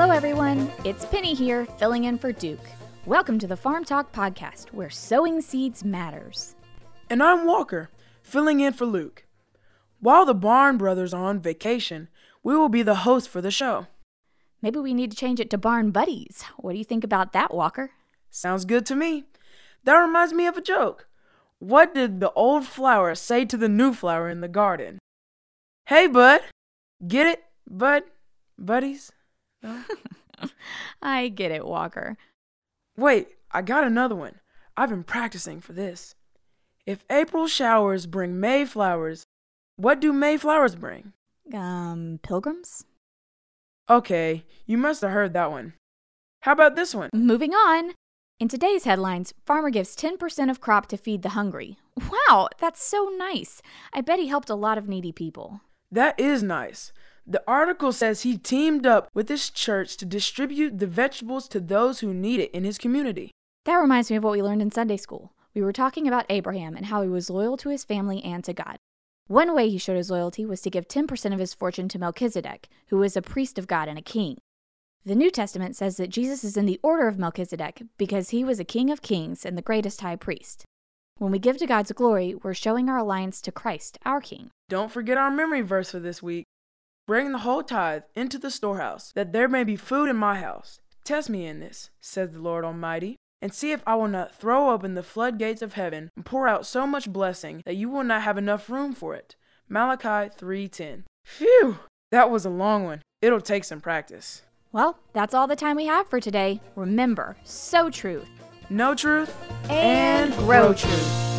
It's Penny here, filling in for Duke. Welcome to the Farm Talk Podcast, where sowing seeds matters. And I'm Walker, filling in for Luke. While the Barn Brothers are on vacation, we will be the host for the show. Maybe we need to change it to Barn Buddies. What do you think about that, Walker? Sounds good to me. That reminds me of a joke. What did the old flower say to the new flower in the garden? Hey, bud. Get it, bud? Buddies? No? I get it, Walker. Wait, I got another one. I've been practicing for this. If April showers bring May flowers, what do May flowers bring? Um, pilgrims? Okay, you must have heard that one. How about this one? Moving on. In today's headlines, farmer gives 10% of crop to feed the hungry. Wow, that's so nice. I bet he helped a lot of needy people. That is nice. The article says he teamed up with his church to distribute the vegetables to those who need it in his community. That reminds me of what we learned in Sunday school. We were talking about Abraham and how he was loyal to his family and to God. One way he showed his loyalty was to give 10% of his fortune to Melchizedek, who was a priest of God and a king. The New Testament says that Jesus is in the order of Melchizedek because he was a king of kings and the greatest high priest. When we give to God's glory, we're showing our alliance to Christ, our king. Don't forget our memory verse for this week. Bring the whole tithe into the storehouse, that there may be food in my house. Test me in this, says the Lord Almighty, and see if I will not throw open the floodgates of heaven and pour out so much blessing that you will not have enough room for it. Malachi 3:10. Phew, that was a long one. It'll take some practice. Well, that's all the time we have for today. Remember, sow truth Know truth and grow truth.